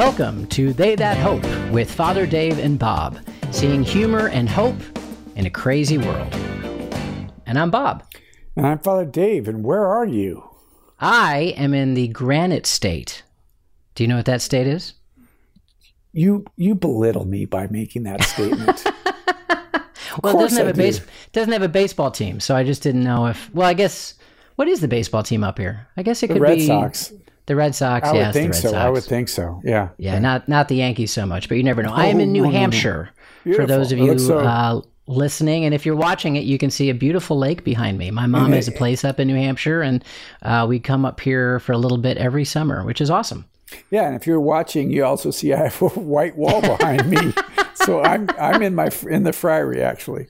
Welcome to They That Hope with Father Dave and Bob, seeing humor and hope in a crazy world. And I'm Bob. And I'm Father Dave, and where are you? I am in the Granite State. Do you know what that state is? You you belittle me by making that statement. well, it doesn't have I a base doesn't have a baseball team, so I just didn't know if. Well, I guess what is the baseball team up here? I guess it the could Red be Red Sox. The Red Sox. I yes, would think so. Sox. I would think so. Yeah. Yeah, not not the Yankees so much, but you never know. I am in New no, no. Hampshire. For those of you so- uh, listening, and if you're watching it, you can see a beautiful lake behind me. My mom has a place up in New Hampshire, and uh, we come up here for a little bit every summer, which is awesome. Yeah, and if you're watching, you also see I have a white wall behind me. so I'm I'm in my in the friary actually.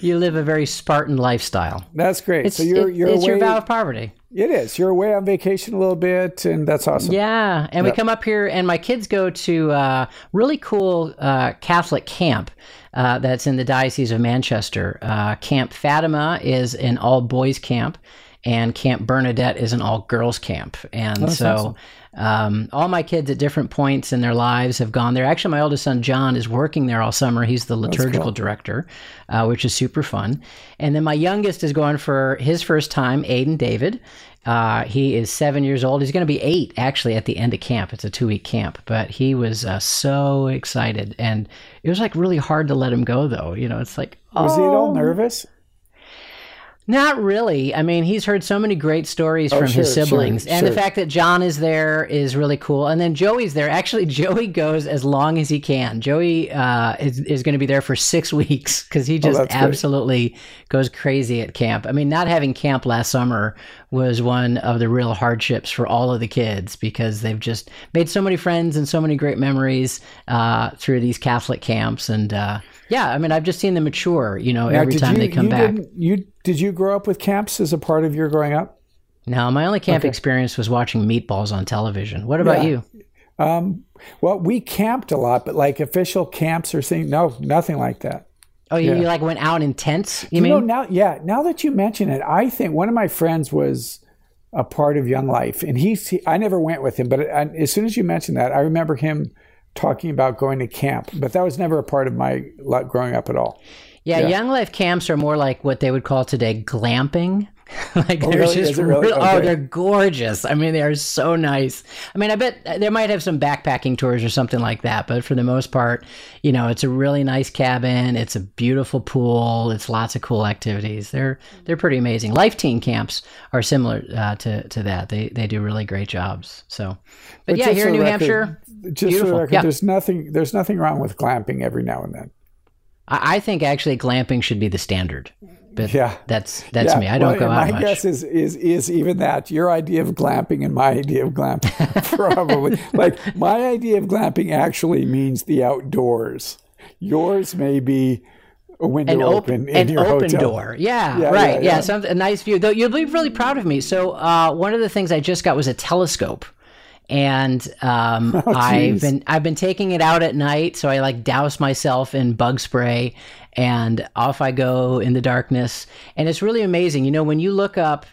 You live a very Spartan lifestyle. That's great. It's, so you're it- you're it's your vow of poverty. It is. You're away on vacation a little bit, and that's awesome. Yeah, and we come up here, and my kids go to uh, really cool uh, Catholic camp uh, that's in the Diocese of Manchester. Uh, camp Fatima is an all boys camp, and Camp Bernadette is an all girls camp. And so, um, all my kids at different points in their lives have gone there. Actually, my oldest son John is working there all summer. He's the liturgical director, uh, which is super fun. And then my youngest is going for his first time, Aiden David. Uh, he is seven years old. He's going to be eight actually at the end of camp. It's a two week camp, but he was uh, so excited, and it was like really hard to let him go though. You know, it's like Was he at all "Oh." nervous? Not really. I mean, he's heard so many great stories from Oh, sure, his sure, siblings, and the fact that John is there is really cool. And then Joey's there. Actually, Joey goes as long as he can. Joey uh, is is going to be there for six weeks because he just Oh, that's great. absolutely goes crazy at camp. I mean, not having camp last summer was one of the real hardships for all of the kids because they've just made so many friends and so many great memories uh, through these Catholic camps. And uh, yeah, I mean, I've just seen them mature. You know, Now, every time you, they come back. You did you grow up with camps as a part of your growing up? No, my only camp Okay. experience was watching Meatballs on television. What about Yeah. you? Um, well, we camped a lot, but like official camps or thing, no, nothing like that. Oh, you, Yeah. you like went out in tents? You, You, mean? know now, yeah. Now that you mention it, I think one of my friends was a part of Young Life, and he's. He, I never went with him, but I, as soon as you mentioned that, I remember him talking about going to camp. But that was never a part of my growing up at all. yeah, yeah. Young Life camps are more like what they would call today glamping. like they're Oh, really? just really? real- oh, they're gorgeous. I mean, they are so nice. I mean, I bet they might have some backpacking tours or something like that, but for the most part, you know, it's a really nice cabin. It's a beautiful pool. It's lots of cool activities. They're they're pretty amazing. Life teen camps are similar uh, to to that. They they do really great jobs. So, but, yeah, here in New record- Hampshire. Just for the record, there's nothing. There's nothing wrong with glamping every now and then. I, I think actually glamping should be the standard. But Yeah. that's that's Yeah, me. I don't well, go out my much. guess is is is even that your idea of glamping and my idea of glamping probably like my idea of glamping actually means the outdoors. Yours may be a window an open open, an your open hotel. door. Yeah, Yeah, right. yeah, Yeah, yeah. Some, a nice view. Though you'll be really proud of me. So uh, one of the things I just got was a telescope. And um, I've Oh, been I've been taking it out at night, so I like douse myself in bug spray, and off I go in the darkness. And it's really amazing. You know, when you look up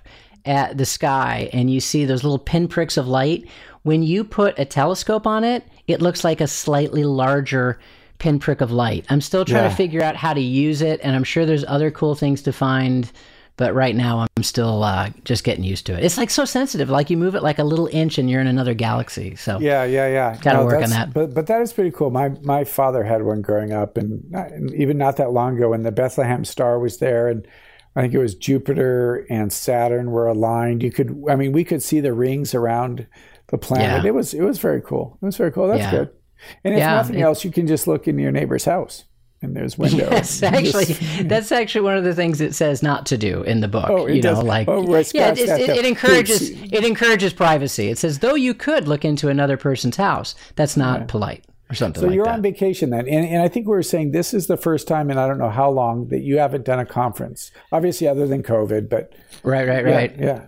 at the sky and you see those little pinpricks of light, when you put a telescope on it, it looks like a slightly larger pinprick of light. I'm still trying Yeah. to figure out how to use it, and I'm sure there's other cool things to find. But right now, I'm still uh, just getting used to it. It's like so sensitive. Like you move it like a little inch, and you're in another galaxy. So Yeah, yeah, yeah. Gotta work on that. But but that is pretty cool. My my father had one growing up, and, not- and even not that long ago, when the Bethlehem star was there, and I think it was Jupiter and Saturn were aligned. You could, I mean, we could see the rings around the planet. Yeah. It was it was very cool. It was very cool. That's Yeah. good. And if Yeah, nothing it- else, you can just look in your neighbor's house, and there's windows. Yes, actually, just- that's actually one of the things it says not to do in the book. Oh, it you know, like Oh, right, yeah, it, it, it encourages It's- it encourages privacy. It says though you could look into another person's house, that's not polite or something So like you're that. on vacation then, and, and I think we were saying this is the first time in I don't know how long that you haven't done a conference. Obviously, other than COVID, but right, right, yeah, right. yeah.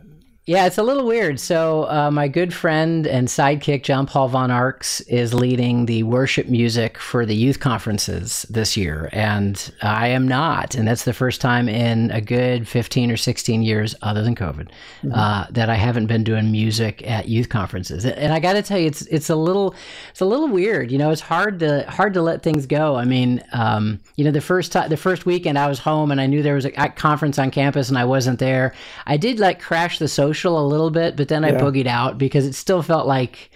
Yeah, it's a little weird. So, uh, my good friend and sidekick, John Paul Von Arx, is leading the worship music for the youth conferences this year. And I am not. And that's the first time in a good 15 or 16 years, other than COVID, mm-hmm. uh, that I haven't been doing music at youth conferences. And I got to tell you, it's, it's a little, it's a little weird. You know, it's hard to, hard to let things go. I mean, um, you know, the first time, the first weekend I was home and I knew there was a conference on campus and I wasn't there. I did like crash the social social a little bit, but then I yeah. boogied out because it still felt like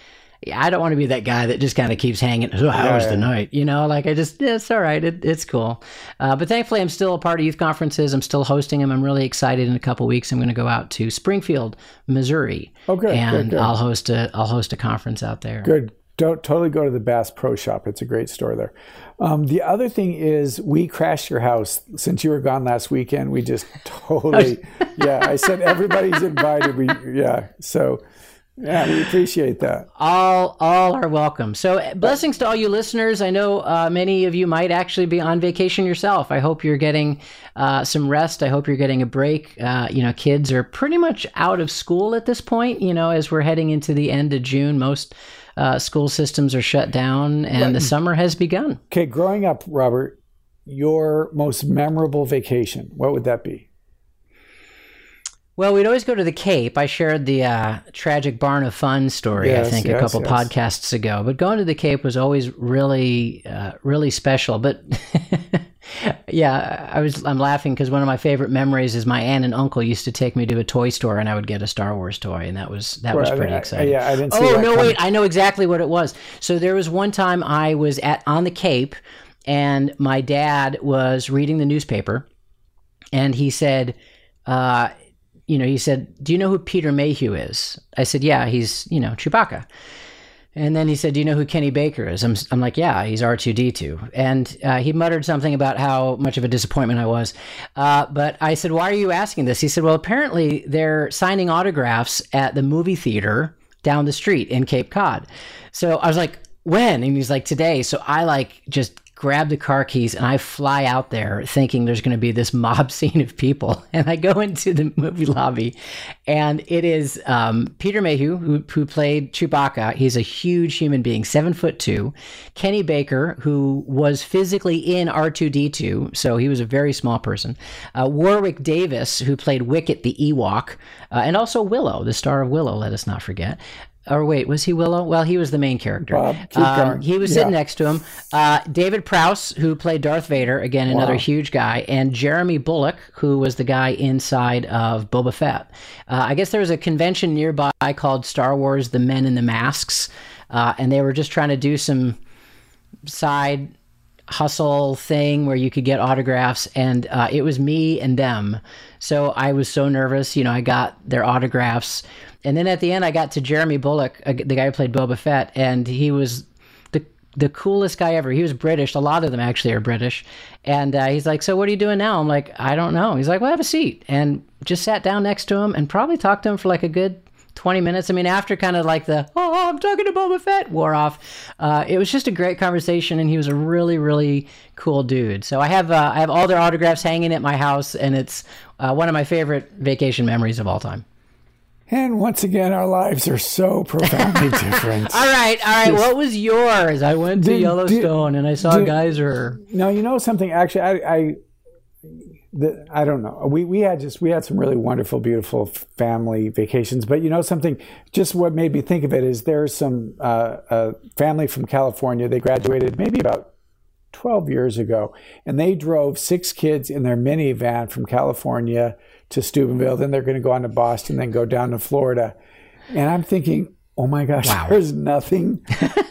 I don't want to be that guy that just kind of keeps hanging. Oh, how yeah, was the night? You know, like I just, yeah, it's all right. It, it's cool. Uh, but thankfully, I'm still a part of youth conferences. I'm still hosting them. I'm really excited. In a couple weeks, I'm going to go out to Springfield, Missouri. Okay, oh, and good, good. I'll host a I'll host a conference out there. Good. Don't totally go to the Bass Pro Shop. It's a great store there. Um, the other thing is, we crashed your house since you were gone last weekend. We just totally, yeah. I said everybody's invited. We, yeah. So, yeah, we appreciate that. All, all are welcome. So, blessings to all you listeners. I know uh, many of you might actually be on vacation yourself. I hope you're getting uh, some rest. I hope you're getting a break. Uh, you know, kids are pretty much out of school at this point. You know, as we're heading into the end of June, most uh, school systems are shut down and right. the summer has begun. Okay, growing up, Robert, your most memorable vacation, what would that be? Well, we'd always go to the Cape. I shared the uh, tragic Barn of Fun story, yes, I think, yes, a couple yes. podcasts ago. But going to the Cape was always really, uh, really special. But yeah, I was I'm laughing because one of my favorite memories is my aunt and uncle used to take me to a toy store and I would get a Star Wars toy and that was that was pretty exciting. yeah, I didn't. oh no, wait, I know exactly what it was. So there was one time I was at on the Cape and my dad was reading the newspaper and he said. Uh, you know, he said, "Do you know who Peter Mayhew is?" I said, "Yeah, he's you know Chewbacca." And then he said, Do you know who Kenny Baker is? I'm, I'm like, Yeah, he's R2D2. And uh, he muttered something about how much of a disappointment I was. Uh, but I said, Why are you asking this? He said, Well, apparently they're signing autographs at the movie theater down the street in Cape Cod. So I was like, When? And he's like, Today. So I like just grab the car keys and I fly out there thinking there's going to be this mob scene of people. And I go into the movie lobby and it is um, Peter Mayhew, who, who played Chewbacca. He's a huge human being, seven foot two. Kenny Baker, who was physically in R2D2, so he was a very small person. Uh, Warwick Davis, who played Wicket the Ewok, uh, and also Willow, the star of Willow, let us not forget or wait, was he Willow? Well, he was the main character. Bob, um, he was sitting next to him. Uh, David Prowse, who played Darth Vader, again another wow. huge guy, and Jeremy Bulloch, who was the guy inside of Boba Fett. Uh, I guess there was a convention nearby called Star Wars: The Men in the Masks, uh, and they were just trying to do some side hustle thing where you could get autographs and uh, it was me and them so i was so nervous you know i got their autographs and then at the end, I got to Jeremy Bulloch, uh, the guy who played Boba Fett, and he was the the coolest guy ever. He was British. A lot of them actually are British. And uh, he's like, "So what are you doing now?" I'm like, "I don't know." He's like, "Well, have a seat," and just sat down next to him and probably talked to him for like a good 20 minutes. I mean, after kind of like the, oh, I'm talking to Boba Fett wore off, uh, it was just a great conversation. And he was a really, really cool dude. So I have, uh, I have all their autographs hanging at my house, and it's uh, one of my favorite vacation memories of all time. And once again, our lives are so profoundly different. all right, all right. Just, what was yours? I went to did, Yellowstone did, and I saw did, geyser. No, you know something. Actually, I, I, the, I don't know. We we had just we had some really wonderful, beautiful family vacations. But you know something. Just what made me think of it is there's some uh, a family from California. They graduated maybe about 12 years ago, and they drove six kids in their minivan from California to Steubenville. Then they're going to go on to Boston, then go down to Florida. And I'm thinking, oh my gosh, wow. there's nothing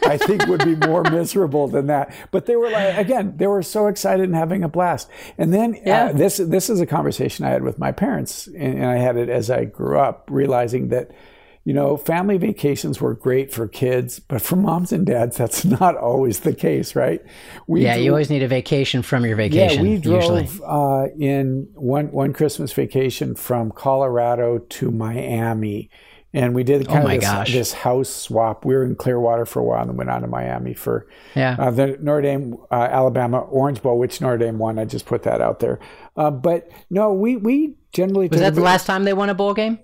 I think would be more miserable than that. But they were like, again, they were so excited and having a blast. And then uh, yeah. uh, this this is a conversation I had with my parents, and, and I had it as I grew up, realizing that you know, family vacations were great for kids, but for moms and dads, that's not always the case, right? We yeah, you always need a vacation from your vacation. Yeah, we drove uh, in one one Christmas vacation from Colorado to Miami, and we did kind oh of this, this, house swap. We were in Clearwater for a while, and then went on to Miami for yeah. uh, the Notre Dame uh, Alabama Orange Bowl, which Notre Dame won. I just put that out there. Uh, but no, we we generally was that the last time they won a bowl game?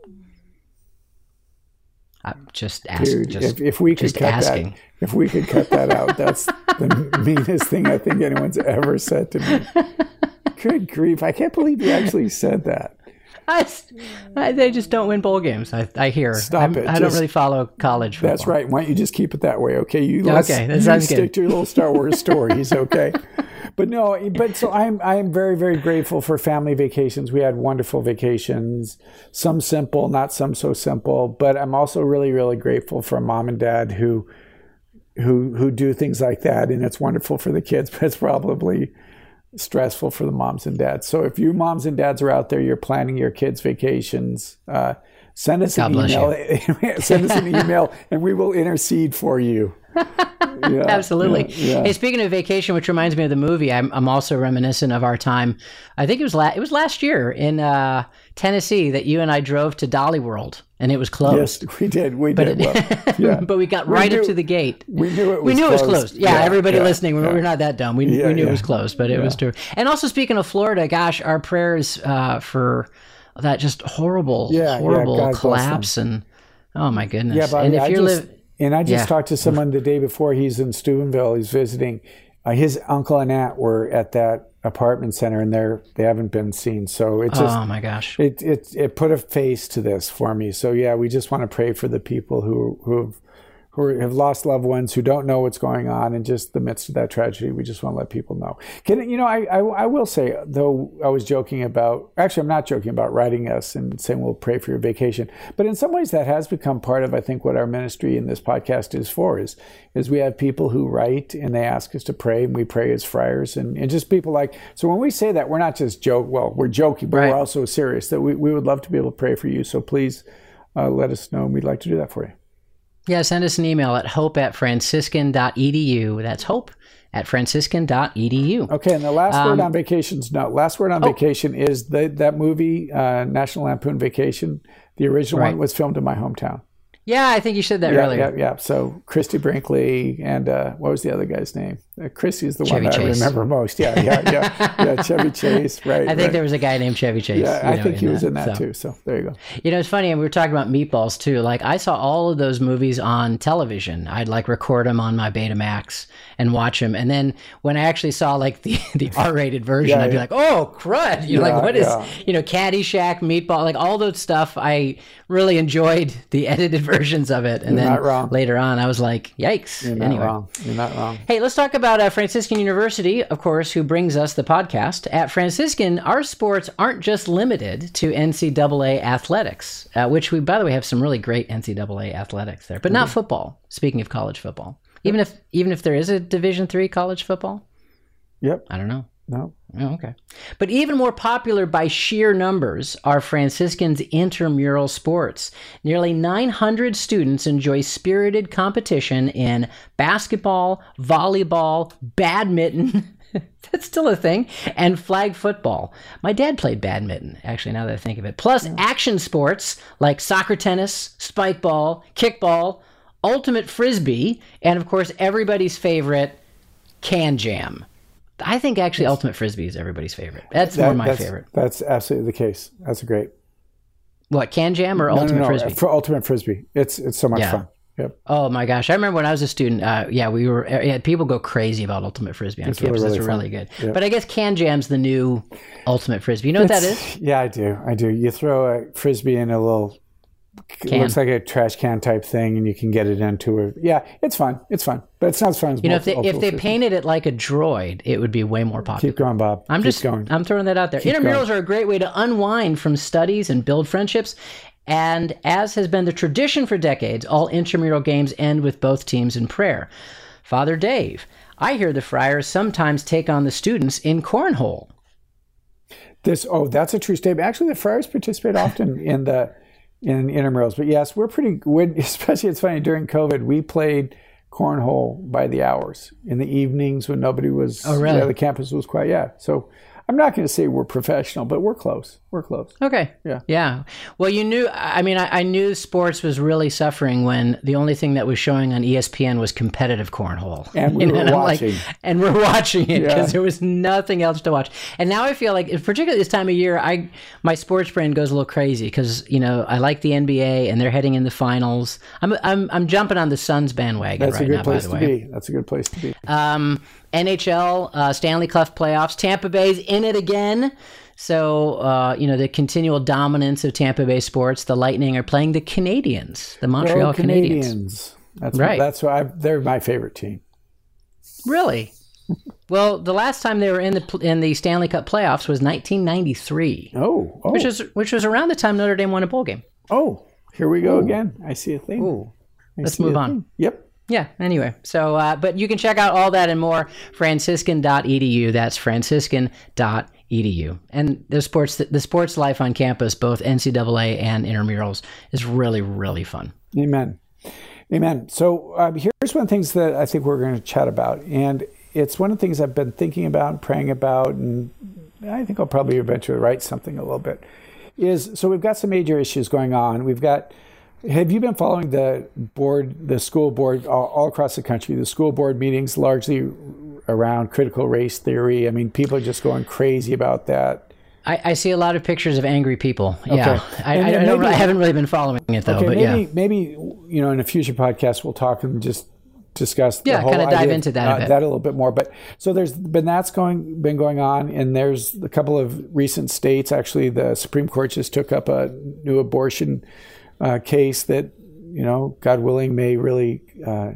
I'm just asking. Just, if, if we could cut asking. that, if we could cut that out, that's the meanest thing I think anyone's ever said to me. Good grief! I can't believe you actually said that. I, I- they just don't win bowl games. I, I hear. Stop I'm- it. I don't really follow college football. That's right. Why don't you just keep it that way? Okay, you Okay, that sounds stick good. to your little Star Wars stories. Okay, but no, but so I'm I'm very very grateful for family vacations. We had wonderful vacations, some simple, not some so simple. But I'm also really really grateful for mom and dad who who who do things like that, and it's wonderful for the kids, but it's probably stressful for the moms and dads. So if you moms and dads are out there, you're planning your kids' vacations. Uh, send us an God bless email. send us an email, and we will intercede for you. Yeah, Absolutely. yeah, yeah. Hey, speaking of vacation, which reminds me of the movie, I'm, I'm also reminiscent of our time. I think it was la- it was last year in uh, Tennessee that you and I drove to Dollywood, and it was closed. Yes, we did. We did. well, yeah. but we got right up to the gate. we knew it was we knew it was closed. closed. Yeah, everybody listening, we we're not that dumb. We, we knew it was closed, but it was true. And also, speaking of Florida, gosh, our prayers uh, for that just horrible, horrible collapse and oh my goodness. Yeah, but and I if you're just, li- and I just Yeah. talked to someone the day before. He's in Steubenville. He's visiting. Uh, his uncle and aunt were at that apartment center, and they're they haven't been seen. So it's just oh my gosh. it it it put a face to this for me. So yeah, we just want to pray for the people who who have who have lost loved ones who don't know what's going on, and just the midst of that tragedy, we just want to let people know. Can you know? I, I I will say though, I was joking about. Actually, I'm not joking about writing us and saying we'll pray for your vacation. But in some ways, that has become part of I think what our ministry in this podcast is for. Is is we have people who write and they ask us to pray, and we pray as friars, and, and just people like. So when we say that, we're not just joke. Well, we're joking, but Right. we're also serious. That we, we would love to be able to pray for you. So please uh, let us know, and we'd like to do that for you. Yeah, send us an email at hope at franciscan.edu. That's hope at franciscan.edu. Okay, and the last Um, word on vacations. No, last word oh. on vacation is the, that movie, uh, National Lampoon Vacation. The original Right. one was filmed in my hometown. Yeah, I think you said that Yeah, earlier. yeah, yeah. So Christie Brinkley and uh, what was the other guy's name? Uh, Christie is the Chevy one that Chase. I remember most. Yeah, yeah, yeah, yeah. Chevy Chase, right? I think right. there was a guy named Chevy Chase. Yeah, I know, think he was in that so. too. So there you go. You know, it's funny, and we were talking about meatballs too. Like, I saw all of those movies on television. I'd like record them on my Betamax and watch them. And then when I actually saw like the, the R rated version, Yeah, I'd be yeah. like, oh, crud. You're Yeah, like, what is, you know, Caddyshack, Meatball, like all those stuff. I really enjoyed the edited versions of it. And You're then not later on, I was like, yikes. You're not anyway. wrong. You're not wrong. Hey, let's talk about uh, Franciscan University, of course, who brings us the podcast. At Franciscan, our sports aren't just limited to NCAA athletics, uh, which we, by the way, have some really great NCAA athletics there, but not Mm-hmm. football. Speaking of college football, even if even if there is a Division three college football, Yep. I don't know. No. Oh, okay. But even more popular by sheer numbers are Franciscan's intramural sports. Nearly 900 students enjoy spirited competition in basketball, volleyball, badminton. That's still a thing. And flag football. My dad played badminton, actually, now that I think of it. Plus action sports like soccer tennis, Spikeball, kickball, ultimate frisbee, and of course, everybody's favorite, KanJam. I think actually Ultimate Frisbee is everybody's favorite. That's more my that's, favorite. That's absolutely the case. That's great. What, KanJam or No, no, Ultimate no, Frisbee? For ultimate frisbee, it's it's so much Yeah. fun. Yep. Oh my gosh. I remember when I was a student, uh, yeah, we were, uh, yeah, people go crazy about Ultimate Frisbee on It's really, campus. really It's fun. really good. Yeah. But I guess KanJam's the new Ultimate Frisbee. You know what that It's- is? Yeah, I do. I do. You throw a frisbee in a little. It looks like a trash can type thing, and you can get it into a. Yeah, it's fun. It's fun, but it's not as fun as You know, if they, if they painted it like a droid, it would be way more popular. Keep going, Bob. I'm Keep just going. I'm throwing that out there. Intramurals are a great way to unwind from studies and build friendships. And as has been the tradition for decades, all intramural games end with both teams in prayer. Father Dave, I hear the friars sometimes take on the students in cornhole. This oh, that's a true statement. Actually, the friars participate often in the in intramurals, but yes, we're pretty. When, especially, it's funny during COVID, we played cornhole by the hours in the evenings when nobody was. Oh, really? Yeah, the campus was quiet. Yeah, so I'm not going to say we're professional, but we're close. We're close. Okay. Yeah. Yeah. Well, you knew. I mean, I, I, knew sports was really suffering when the only thing that was showing on ESPN was competitive cornhole. And we you were know? watching. Like, and we're watching it because Yeah. there was nothing else to watch. And now I feel like, particularly this time of year, I my sports brain goes a little crazy because you know I like the NBA and they're heading in the finals. I'm I'm I'm jumping on the Suns bandwagon That's right a good now. place to be. That's a good place to be. Um, NHL, uh, Stanley Cup playoffs. Tampa Bay's in it again. So, uh, you know, the continual dominance of Tampa Bay sports. The Lightning are playing the Canadians, the Montreal Go Canadiens. Canadians. That's Right. That's why they're my favorite team. Really? well, the last time they were in the in the Stanley Cup playoffs was 1993, Oh, oh, which is which was around the time Notre Dame won a bowl game. oh. Here we go again. I see a thing. Ooh. I Let's move on. thing. Yep. Yeah. Anyway, so uh, but you can check out all that and more franciscan.edu. That's franciscan.edu. Edu and the sports the sports life on campus, both NCAA and intramurals, is really really fun. Amen. Amen. So um, here's one of the things that I think we're going to chat about, and it's one of the things I've been thinking about, and praying about, and I think I'll probably eventually write something a little bit. Is so we've got some major issues going on. We've got. Have you been following the board, the school board, all, all across the country? The school board meetings largely around critical race theory. I mean, people are just going crazy about that. I, I see a lot of pictures of angry people. Yeah, I, I, I, then don't, maybe- I haven't really been following it though, Okay, but maybe yeah. maybe you know in a future podcast we'll talk and just discuss Yeah, the whole kinda dive idea into that a uh, bit. that a little bit more. But so there's been that's going been going on, and there's a couple of recent states. Actually, the Supreme Court just took up a new abortion uh, case that you know, God willing, may really uh,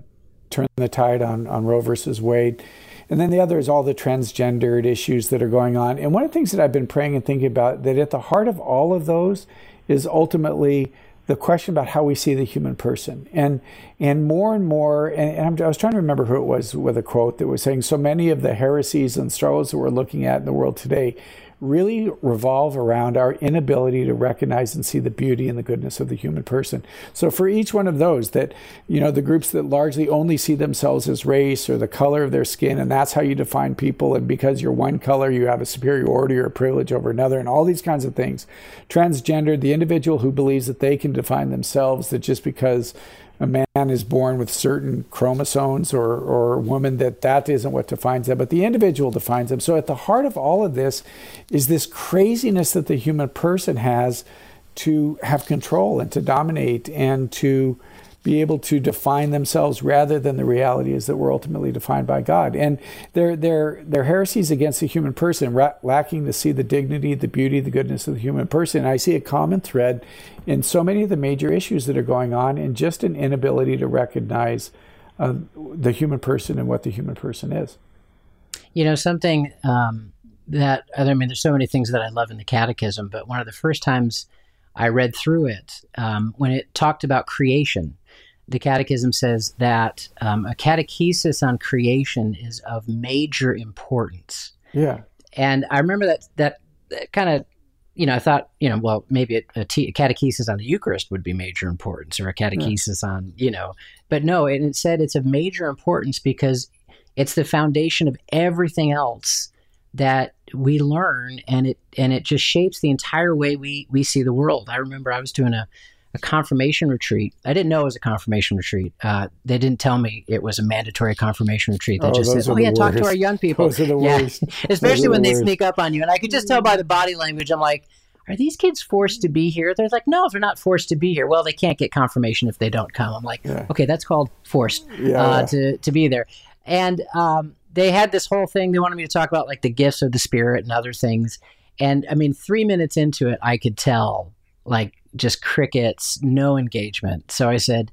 turn the tide on on Roe versus Wade. And then the other is all the transgendered issues that are going on. And one of the things that I've been praying and thinking about that at the heart of all of those is ultimately the question about how we see the human person. And and more and more, and, and I was trying to remember who it was with a quote that was saying so many of the heresies and struggles that we're looking at in the world today really revolve around our inability to recognize and see the beauty and the goodness of the human person. So for each one of those that, you know, the groups that largely only see themselves as race or the color of their skin, and that's how you define people, and because you're one color, you have a superiority or a privilege over another, and all these kinds of things. Transgendered, the individual who believes that they can define themselves, that just because a man is born with certain chromosomes or, or a woman that that isn't what defines them, but the individual defines them. So at the heart of all of this is this craziness that the human person has to have control and to dominate and to be able to define themselves rather than the reality is that we're ultimately defined by God. And their their their heresies against the human person, ra- lacking to see the dignity, the beauty, the goodness of the human person. I see a common thread in so many of the major issues that are going on, and just an inability to recognize uh, the human person and what the human person is. You know, something um, that, I mean, there's so many things that I love in the catechism, but one of the first times I read through it, um, when it talked about creation, the catechism says that um, a catechesis on creation is of major importance. Yeah. And I remember that, that, that kind of, you know, I thought, you know, well, maybe a, a, t- a catechesis on the Eucharist would be major importance or a catechesis on, you know, but no, and it said it's of major importance because it's the foundation of everything else that we learn and it and it just shapes the entire way we we see the world. I remember I was doing a, a confirmation retreat. I didn't know it was a confirmation retreat. Uh, they didn't tell me it was a mandatory confirmation retreat. They Oh, just said, "Oh yeah, talk to our young people." Those are the Yeah. worst. Especially are when the they worst. sneak up on you, and I could just tell by the body language. I'm like, "Are these kids forced to be here?" They're like, "No, they're not forced to be here." Well, they can't get confirmation if they don't come. I'm like, Yeah. "Okay, that's called forced Yeah, uh, yeah. to to be there." And um, they had this whole thing. They wanted me to talk about like the gifts of the spirit and other things. And I mean, three minutes into it, I could tell like just crickets, no engagement. So I said,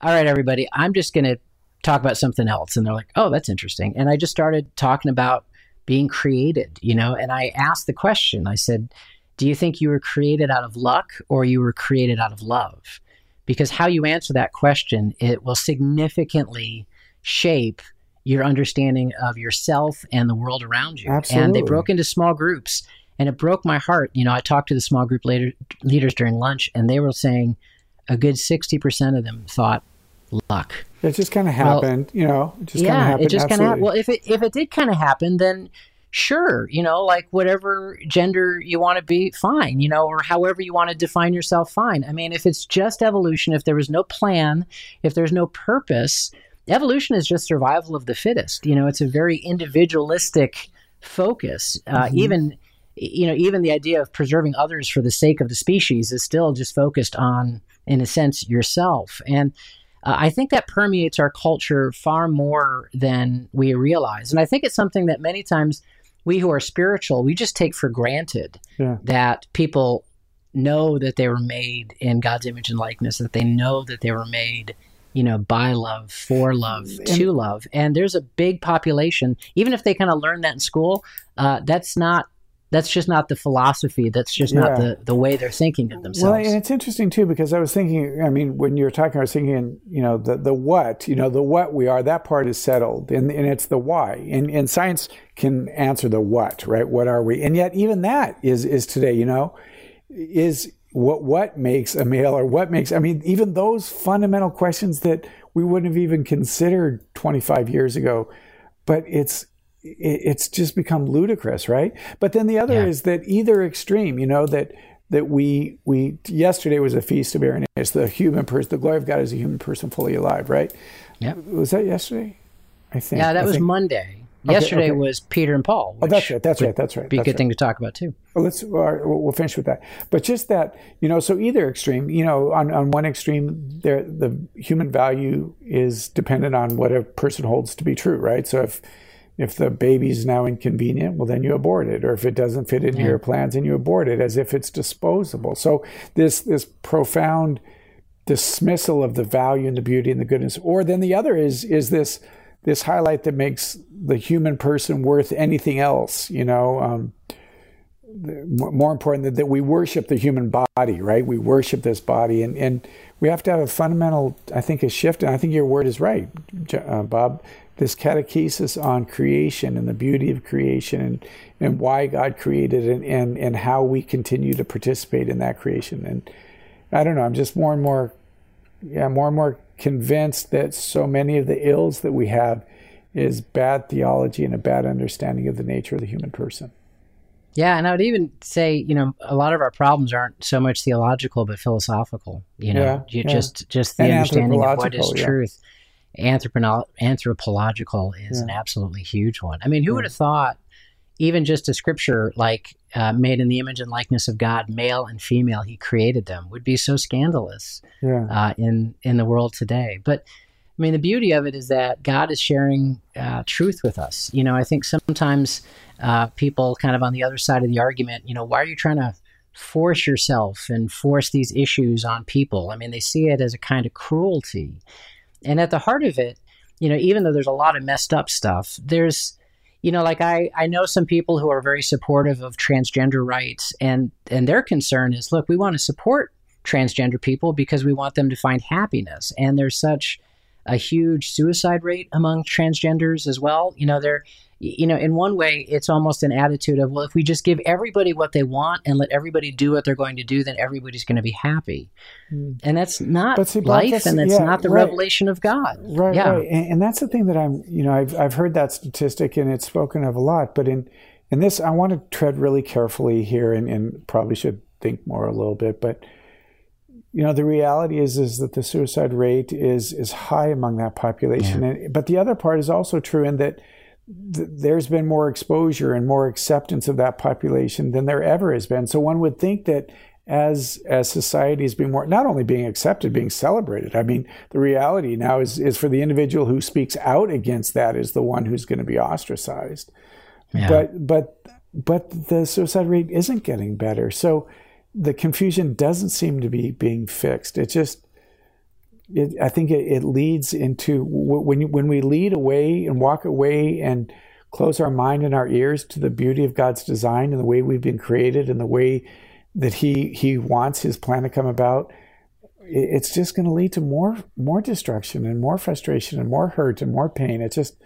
"All right, everybody, I'm just going to talk about something else." And they're like, "Oh, that's interesting." And I just started talking about being created, you know. And I asked the question. I said, "Do you think you were created out of luck, or you were created out of love?" Because how you answer that question, it will significantly shape your understanding of yourself and the world around you. Absolutely. And they broke into small groups, and it broke my heart. You know, I talked to the small group later, leaders during lunch, and they were saying a good 60% of them thought luck. It just kind of Well, happened, you know. It just kind of yeah, happened. it just kind of well, if it if it did kind of happen, then sure, you know, like whatever gender you want to be, fine, you know, or however you want to define yourself, fine. I mean, if it's just evolution, if there was no plan, if there's no purpose, evolution is just survival of the fittest. You know, it's a very individualistic focus. Uh, mm-hmm. Even, you know, even the idea of preserving others for the sake of the species is still just focused on, in a sense, yourself. And uh, I think that permeates our culture far more than we realize. And I think it's something that many times we who are spiritual, we just take for granted yeah. that people know that they were made in God's image and likeness, that they know that they were made, you know, by love, for love, to love. And there's a big population, even if they kind of learn that in school, uh, that's not that's just not the philosophy. That's just yeah. not the, the way they're thinking of themselves. Well, and it's interesting too because I was thinking. I mean, when you were talking, I was thinking, you know, the the what, you know, the what we are. That part is settled, and and it's the why. And and science can answer the what, right? What are we? And yet, even that is is today. You know, is what what makes a male or what makes. I mean, even those fundamental questions that we wouldn't have even considered 25 years ago, but it's it's just become ludicrous, right? But then the other yeah. is that either extreme, you know, that that we we yesterday was a feast of Irenaeus, the human person, the glory of God is a human person fully alive, right? Yeah. Was that yesterday? I think. Yeah, that I was think. Monday. Okay, yesterday okay. was Peter and Paul. Oh, that's right. That's right. That's right. Be a good right. thing to talk about too. Well, let's we'll finish with that. But just that, you know, so either extreme, you know, on, on one extreme, there the human value is dependent on what a person holds to be true, right? So if if the baby's now inconvenient, well, then you abort it. Or if it doesn't fit into yeah. your plans, and you abort it as if it's disposable. So this this profound dismissal of the value and the beauty and the goodness. Or then the other is is this this highlight that makes the human person worth anything else. You know. Um, more important that, we worship the human body, right? We worship this body, and, and we have to have a fundamental, I think, a shift. And I think your word is right, uh, Bob this catechesis on creation and the beauty of creation and, and why God created and, and, and how we continue to participate in that creation. And I don't know, I'm just more and more, yeah, more and more convinced that so many of the ills that we have is bad theology and a bad understanding of the nature of the human person. Yeah, and I would even say, you know, a lot of our problems aren't so much theological but philosophical. You know, yeah, you yeah. just just the and understanding of what is yeah. truth anthropo- anthropological is an absolutely huge one. I mean, who would have thought, even just a scripture like uh, made in the image and likeness of God, male and female, He created them, would be so scandalous uh, in in the world today. But I mean, the beauty of it is that God is sharing uh, truth with us. You know, I think sometimes uh, people kind of on the other side of the argument, you know, why are you trying to force yourself and force these issues on people? I mean, they see it as a kind of cruelty. And at the heart of it, you know, even though there's a lot of messed up stuff, there's, you know, like I, I know some people who are very supportive of transgender rights and, and their concern is, look, we want to support transgender people because we want them to find happiness. And there's such a huge suicide rate among transgenders as well. You know, they're, you know, in one way, it's almost an attitude of, well, if we just give everybody what they want and let everybody do what they're going to do, then everybody's going to be happy. Mm. And that's not see, life, that's, and that's yeah, not the right. revelation of God. Right, yeah. right. And, and, that's the thing that I'm, you know, I've, I've heard that statistic and it's spoken of a lot. But in, in this, I want to tread really carefully here and, and probably should think more a little bit. But, you know, the reality is is that the suicide rate is is high among that population. Yeah. And, but the other part is also true in that – th- there's been more exposure and more acceptance of that population than there ever has been. So one would think that as as society is being more not only being accepted, being celebrated. I mean, the reality now is is for the individual who speaks out against that is the one who's going to be ostracized. Yeah. But but but the suicide rate isn't getting better. So the confusion doesn't seem to be being fixed. It just it, I think it, it, leads into when when we lead away and walk away and close our mind and our ears to the beauty of God's design and the way we've been created and the way that He He wants His plan to come about. It's just going to lead to more more destruction and more frustration and more hurt and more pain. It's just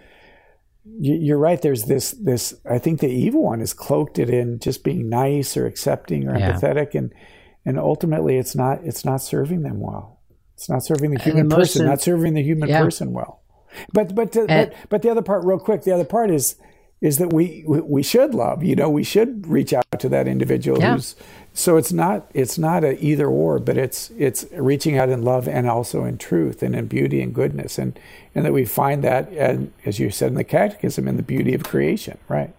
you're right. There's this this. I think the evil one has cloaked it in just being nice or accepting or yeah. empathetic, and and ultimately it's not it's not serving them well. It's not serving the human person, not serving the human yeah. person well. But but, uh, but but the other part, real quick, the other part is is that we we should love. You know, we should reach out to that individual Yeah. who's. So it's not it's not a either or, but it's it's reaching out in love and also in truth and in beauty and goodness, and and that we find that, and as you said in the Catechism, in the beauty of creation, right?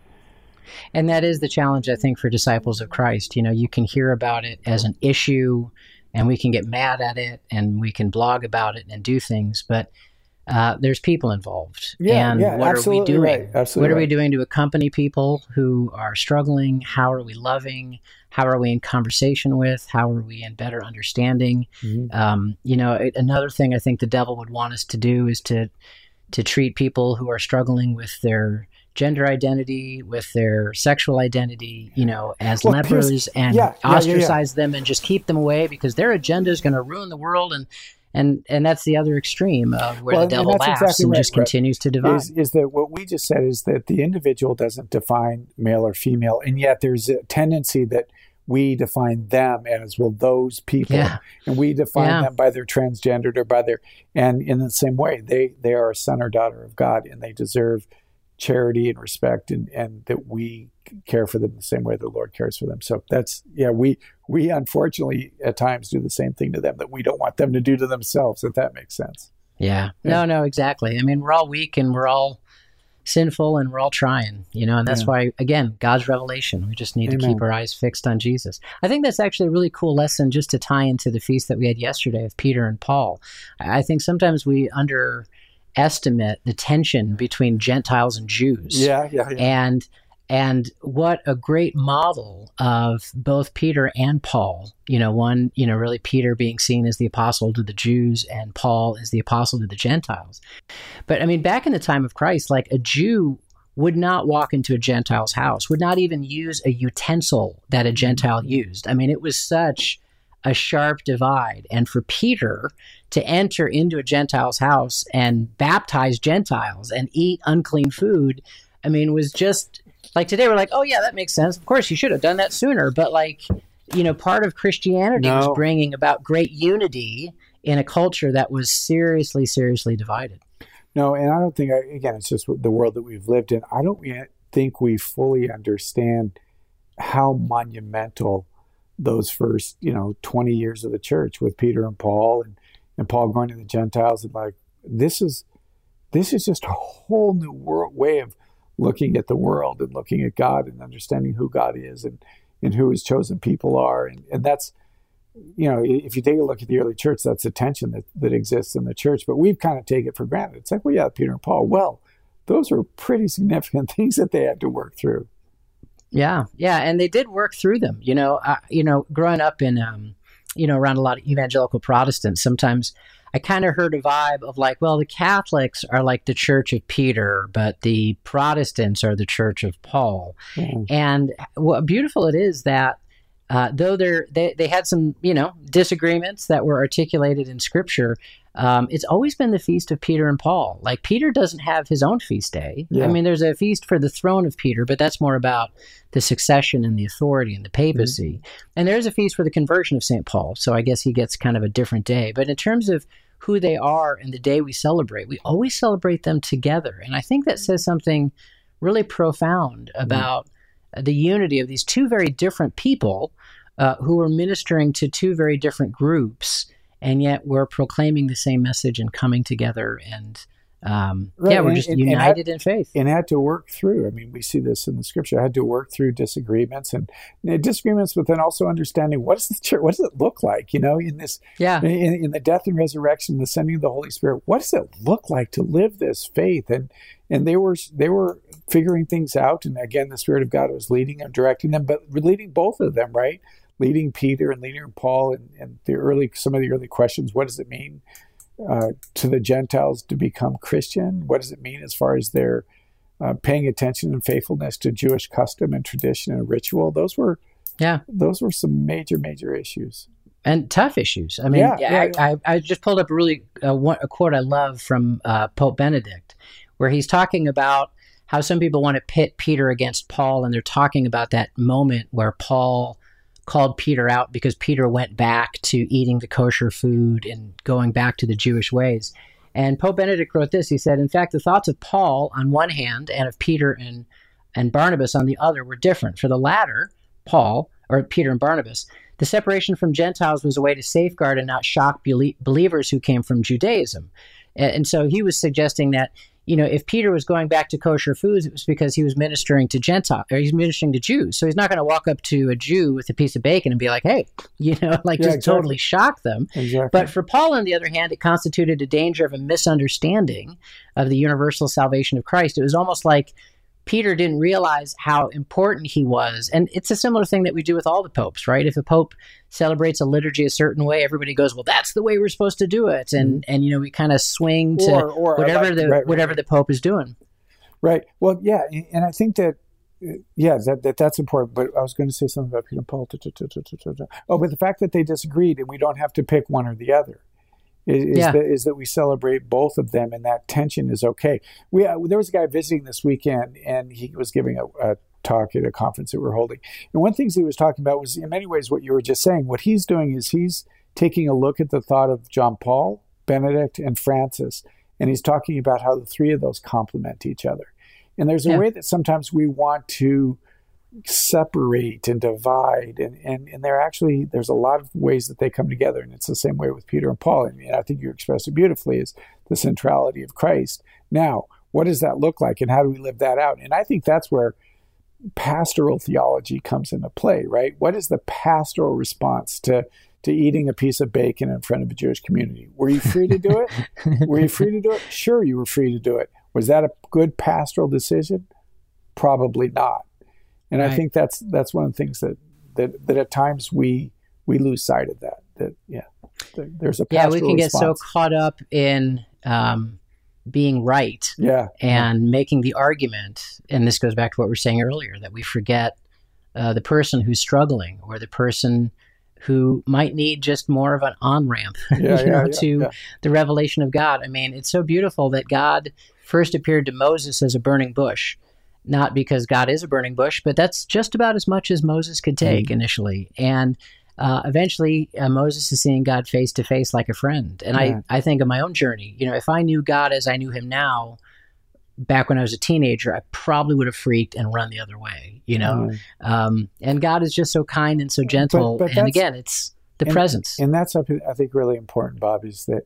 And that is the challenge, I think, for disciples of Christ. You know, you can hear about it as an issue and we can get mad at it and we can blog about it and do things, but uh, there's people involved. Yeah, and yeah, what are we doing? right, absolutely what are we doing to accompany people who are struggling? How are we loving? How are we in conversation with? How are we in better understanding? Mhm. Um, you know, it, another thing I think the devil would want us to do is to to treat people who are struggling with their gender identity, with their sexual identity, you know, as Well, lepers and yeah, yeah, yeah, yeah. ostracize them and just keep them away because their agenda is going to ruin the world and and and that's the other extreme of where Well, the devil laughs exactly and right, just continues to divide. is, is that what we just said is that the individual doesn't define male or female, and yet there's a tendency that we define them as well those people, Yeah. and we define Yeah. them by their transgendered or by their, and in the same way they they are a son or daughter of God, and they deserve charity and respect, and and that we care for them the same way the Lord cares for them. So that's yeah, we we unfortunately at times do the same thing to them that we don't want them to do to themselves. If that makes sense. Yeah. Yeah. No, no, exactly. I mean, we're all weak and we're all sinful and we're all trying, you know, and that's Yeah. why, again, God's revelation. We just need to keep our eyes fixed on Jesus. I think that's actually a really cool lesson just to tie into the feast that we had yesterday of Peter and Paul. I I think sometimes we underestimate the tension between Gentiles and Jews Yeah, yeah, yeah. and and what a great model of both Peter and Paul. You know, one, you know, really Peter being seen as the apostle to the Jews and Paul as the apostle to the Gentiles. But I mean, back in the time of Christ, like a Jew would not walk into a Gentile's house, would not even use a utensil that a Gentile used. I mean, it was such a sharp divide. And for Peter to enter into a Gentile's house and baptize Gentiles and eat unclean food, I mean, was just like today we're like, oh, yeah, that makes sense. Of course, you should have done that sooner. But like, you know, part of Christianity was bringing about great unity in a culture that was seriously, seriously divided. No, and I don't think, I, again, it's just the world that we've lived in. I don't yet think we fully understand how monumental those first, you know, 20 years of the church with Peter and Paul and, and Paul going to the Gentiles and like, this is, this is just a whole new world way of looking at the world and looking at God and understanding who God is and, and who his chosen people are. And, and that's, you know, if you take a look at the early church, that's the tension that, that exists in the church. But we've kind of taken it for granted. It's like, well, yeah, Peter and Paul. Well, those are pretty significant things that they had to work through. Yeah, yeah, and they did work through them. You know, you know, growing up in, um, you know, around a lot of evangelical Protestants, sometimes I kind of heard a vibe of like, well, the Catholics are like the Church of Peter, but the Protestants are the Church of Paul. Mhm. And what beautiful it is that uh, though they're, they they had some you know disagreements that were articulated in Scripture, um, it's always been the feast of Peter and Paul. Like Peter doesn't have his own feast day. Yeah. I mean, there's a feast for the throne of Peter, but that's more about the succession and the authority and the papacy. And there's a feast for the conversion of St. Paul. So I guess he gets kind of a different day. But in terms of who they are and the day we celebrate, we always celebrate them together. And I think that says something really profound about the unity of these two very different people uh, who are ministering to two very different groups. And yet we're proclaiming the same message and coming together and um, Right, yeah, we're just and- and united in faith. And had to work through. I mean, we see this in the scripture. Had to work through disagreements and you know, disagreements, but then also understanding what does the church, what does it look like? You know, in this yeah, in, in the death and resurrection, the sending of the Holy Spirit, what does it look like to live this faith? And and they were they were figuring things out. And again, the Spirit of God was leading them, directing them, but leading both of them, right? Leading Peter and leading Paul, and, and the early some of the early questions. What does it mean uh, to the Gentiles to become Christian? What does it mean as far as their uh, paying attention and faithfulness to Jewish custom and tradition and ritual? Those were yeah. those were some major major issues. and tough issues. I mean, Yeah, yeah, yeah, I, I, I just pulled up a really uh, one, a quote I love from uh, Pope Benedict, where he's talking about how some people want to pit Peter against Paul, and they're talking about that moment where Paul called Peter out because Peter went back to eating the kosher food and going back to the Jewish ways. And Pope Benedict wrote this. He said, In fact, the thoughts of Paul on one hand and of Peter and and Barnabas on the other were different. For the latter, Paul, or Peter and Barnabas, the separation from Gentiles was a way to safeguard and not shock believers who came from Judaism. And so he was suggesting that you know, if Peter was going back to kosher foods, it was because he was ministering to Gentile or he's ministering to Jews. So he's not going to walk up to a Jew with a piece of bacon and be like, "Hey," you know, like yeah, just exactly. totally shock them. Exactly. But for Paul, on the other hand, it constituted a danger of a misunderstanding of the universal salvation of Christ. It was almost like Peter didn't realize how important he was. And it's a similar thing that we do with all the popes, right? If a pope celebrates a liturgy a certain way, everybody goes, "Well, that's the way we're supposed to do it." And mm-hmm. and you know, we kind of swing to or, or whatever like, the right, whatever right. the pope is doing. Right. Well, yeah, and I think that yeah, that, that that's important. But I was going to say something about Peter and Paul. Oh, but the fact that they disagreed and we don't have to pick one or the other is, is, yeah. that, is that we celebrate both of them and that tension is okay. We uh, there was a guy visiting this weekend and he was giving a, a talk at a conference that we're holding. And one of the things he was talking about was in many ways what you were just saying. What he's doing is he's taking a look at the thought of John Paul, Benedict, and Francis, and he's talking about how the three of those complement each other. And there's a yeah. way that sometimes we want to separate and divide and, and and they're actually there's a lot of ways that they come together and it's the same way with peter and paul I and mean, i think you expressed it beautifully is the centrality of christ now what does that look like and how do we live that out and i think that's where pastoral theology comes into play right what is the pastoral response to to eating a piece of bacon in front of a jewish community were you free to do it were you free to do it sure you were free to do it was that a good pastoral decision probably not and right. I think that's that's one of the things that that that at times we we lose sight of that. That yeah, there's a yeah we can response. get so caught up in um, being right yeah and yeah. making the argument, and this goes back to what we were saying earlier that we forget uh, the person who's struggling or the person who might need just more of an on ramp yeah, you know, yeah, to the revelation of God. I mean, it's so beautiful that God first appeared to Moses as a burning bush not because God is a burning bush, but that's just about as much as Moses could take mm-hmm. initially. And uh, eventually, uh, Moses is seeing God face to face like a friend. And yeah. I, I think of my own journey. You know, if I knew God as I knew him now, back when I was a teenager, I probably would have freaked and run the other way, you know? Mm. Um, and God is just so kind and so gentle. But, but and again, it's the and, presence. And that's, I think, really important, Bob, is that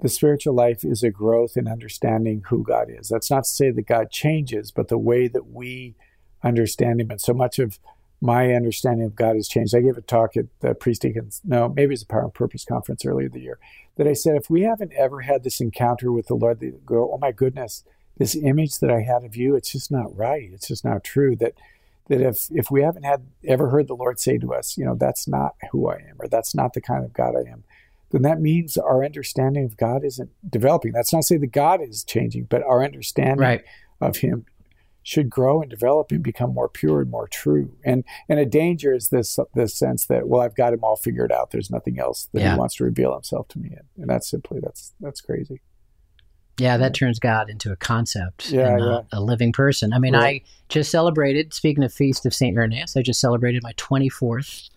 the spiritual life is a growth in understanding who God is. That's not to say that God changes, but the way that we understand Him. And so much of my understanding of God has changed. I gave a talk at the Priest Deacons, no, maybe it was a Power and Purpose conference earlier the year, that I said, if we haven't ever had this encounter with the Lord, they go, oh my goodness, this image that I had of you, it's just not right. It's just not true. That that if if we haven't had ever heard the Lord say to us, you know, that's not who I am, or that's not the kind of God I am, then that means our understanding of God isn't developing. That's not to say that God is changing, but our understanding right. of Him should grow and develop and become more pure and more true. And and a danger is this this sense that well, I've got Him all figured out. There's nothing else that yeah. He wants to reveal Himself to me in, and that's simply that's that's crazy. Yeah, that turns God into a concept yeah, yeah. A, living person. I mean, right. I just celebrated, speaking of Feast of St. Irenaeus, I just celebrated my 24th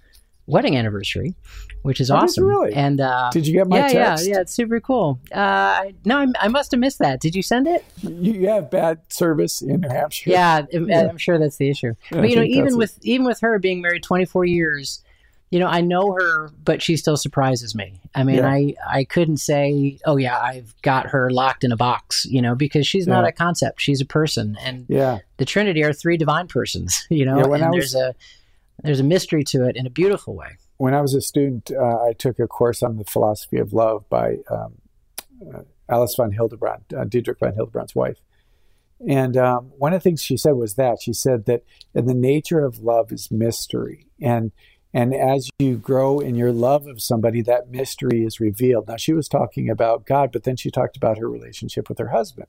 wedding anniversary, which is oh, awesome. Really? And uh, did you get my yeah, text? Yeah, yeah, it's super cool. Uh, no, I, I, must have missed that. Did you send it? You have bad service in New Hampshire. Yeah, yeah. I'm sure that's the issue. But you know, even with it. even with her being married 24 years, you know, I know her, but she still surprises me. I mean, yeah. I I couldn't say, oh yeah, I've got her locked in a box, you know, because she's not a concept. She's a person, and yeah, the Trinity are three divine persons, you know, and there's was... a there's a mystery to it in a beautiful way. When I was a student, uh, I took a course on the philosophy of love by um, uh, Alice von Hildebrand, uh, Dietrich von Hildebrand's wife. And um, one of the things she said was that she said that the nature of love is mystery, and and as you grow in your love of somebody, that mystery is revealed. Now she was talking about God, but then she talked about her relationship with her husband,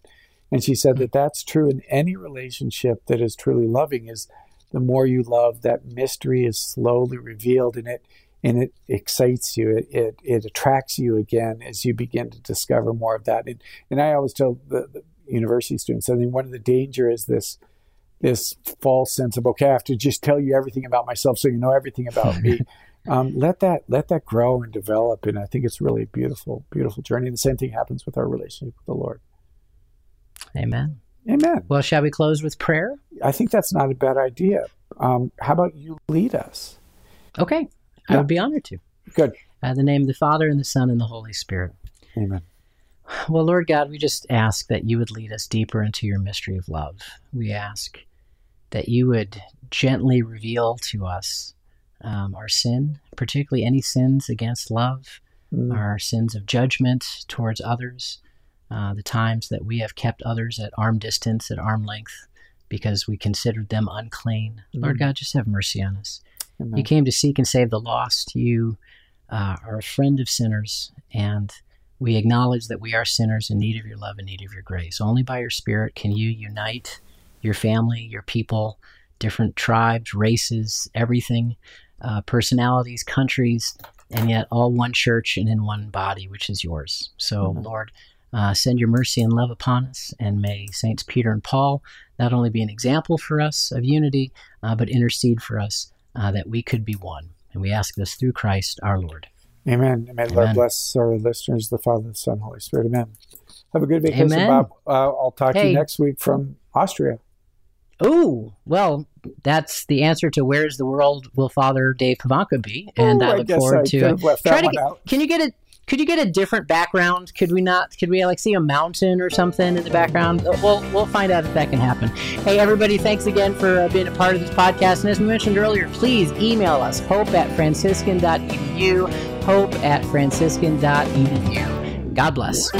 and she said that that's true in any relationship that is truly loving. Is the more you love, that mystery is slowly revealed and it and it excites you. It, it, it attracts you again as you begin to discover more of that. And, and I always tell the, the university students, I think one of the danger is this this false sense of okay, I have to just tell you everything about myself so you know everything about me. Um, let that let that grow and develop, and I think it's really a beautiful, beautiful journey. And the same thing happens with our relationship with the Lord. Amen. Amen. Well, shall we close with prayer? I think that's not a bad idea. Um, how about you lead us? Okay. I Yeah. would be honored to. Good. Uh, in the name of the Father, and the Son, and the Holy Spirit. Amen. Well, Lord God, we just ask that you would lead us deeper into your mystery of love. We ask that you would gently reveal to us um, our sin, particularly any sins against love, Mm. our sins of judgment towards others, uh, the times that we have kept others at arm distance, at arm length, because we considered them unclean. Lord Mm. God, just have mercy on us. Amen. You came to seek and save the lost. You uh, are a friend of sinners, and we acknowledge that we are sinners in need of your love and need of your grace. Only by your Spirit can you unite your family, your people, different tribes, races, everything, uh, personalities, countries, and yet all one church and in one body, which is yours. So, Mhm. Lord, uh, send your mercy and love upon us, and may Saints Peter and Paul not only be an example for us of unity, uh, but intercede for us uh, that we could be one. And we ask this through Christ our Lord. Amen. And may the Lord bless our listeners, the Father, the Son, Holy Spirit. Amen. Have a good vacation, Amen. Bob. Uh, I'll talk to you next week from Austria. Oh, well, that's the answer to where's the world will Father Dave Pivonka be? And Ooh, I I look guess forward I to Try to get- out. Can you get a could you get a different background? Could we not? Could we like see a mountain or something in the background? We'll we'll find out if that can happen. Hey, everybody! Thanks again for uh, being a part of this podcast. And as we mentioned earlier, please email us hope at franciscan.edu. Hope at franciscan.edu. God bless.